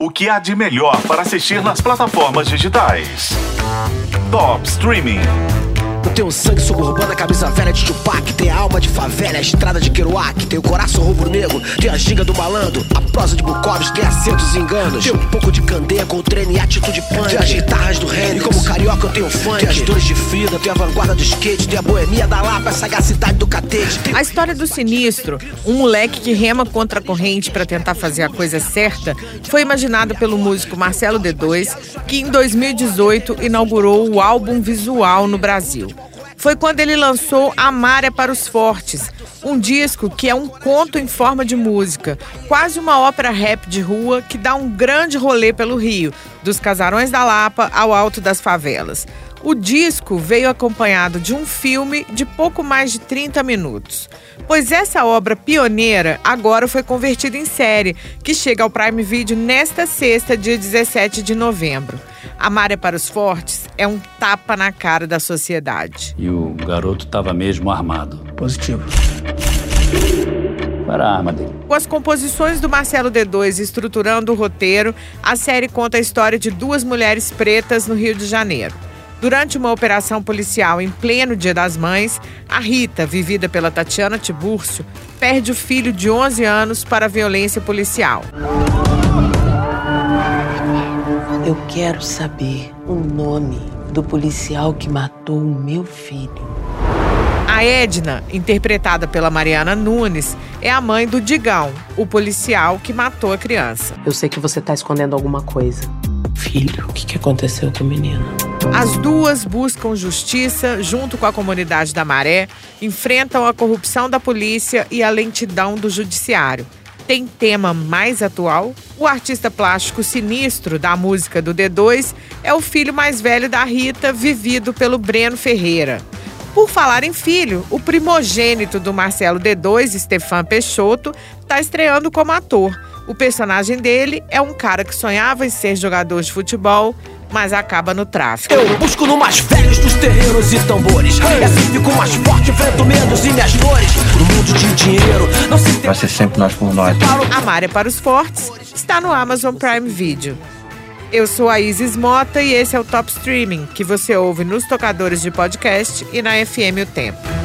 O que há de melhor para assistir nas plataformas digitais? Top Streaming. Eu tenho sangue suburbano, camisa velha de Tupac. Tem a alma de favela, a estrada de Kerouac. Tem o coração rubro-negro, tem a ginga do malandro. A prosa de Bukowski, tem acentos e enganos. Tem um pouco de candeia com treino e atitude punk. Tem as guitarras do Henry, como carioca eu tenho funk. Tem as dores de Frida, tem a vanguarda do skate. Tem a boemia da Lapa, a sagacidade do catete. A história do Sinistro, um moleque que rema contra a corrente para tentar fazer a coisa certa Foi imaginada pelo músico Marcelo D2 Que em 2018 inaugurou o álbum visual no Brasil foi quando ele lançou Amar é para os Fortes, um disco que é um conto em forma de música, quase uma ópera rap de rua que dá um grande rolê pelo Rio, dos casarões da Lapa ao alto das favelas. O disco veio acompanhado de um filme de pouco mais de 30 minutos. Pois essa obra pioneira agora foi convertida em série, que chega ao Prime Video nesta sexta, dia 17 de novembro. Amar é para os fortes é um tapa na cara da sociedade. E o garoto estava mesmo armado. Positivo. Para a arma dele. Com as composições do Marcelo D2 estruturando o roteiro, a série conta a história de duas mulheres pretas no Rio de Janeiro. Durante uma operação policial em pleno Dia das Mães, a Rita, vivida pela Tatiana Tibúrcio, perde o filho de 11 anos para a violência policial. Eu quero saber o nome do policial que matou o meu filho. A Edna, interpretada pela Mariana Nunes, é a mãe do Digão, o policial que matou a criança. Eu sei que você está escondendo alguma coisa. Filho, o que, que aconteceu com o menino? As duas buscam justiça junto com a comunidade da Maré, enfrentam a corrupção da polícia e a lentidão do judiciário tem tema mais atual? O artista plástico sinistro da música do D2 é o filho mais velho da Rita, vivido pelo Breno Ferreira. Por falar em filho, o primogênito do Marcelo D2, Stefan Peixoto, está estreando como ator. O personagem dele é um cara que sonhava em ser jogador de futebol, mas acaba no tráfico. Eu busco no mais velhos dos terrenos e tambores. Hey. E assim fico mais forte, enfrento medos e minhas dores. No mundo de dinheiro. Vai ser sempre nós por nós. Amar é para os fortes está no Amazon Prime Video. Eu sou a Isis Mota e esse é o Top Streaming, que você ouve nos tocadores de podcast e na FM O Tempo.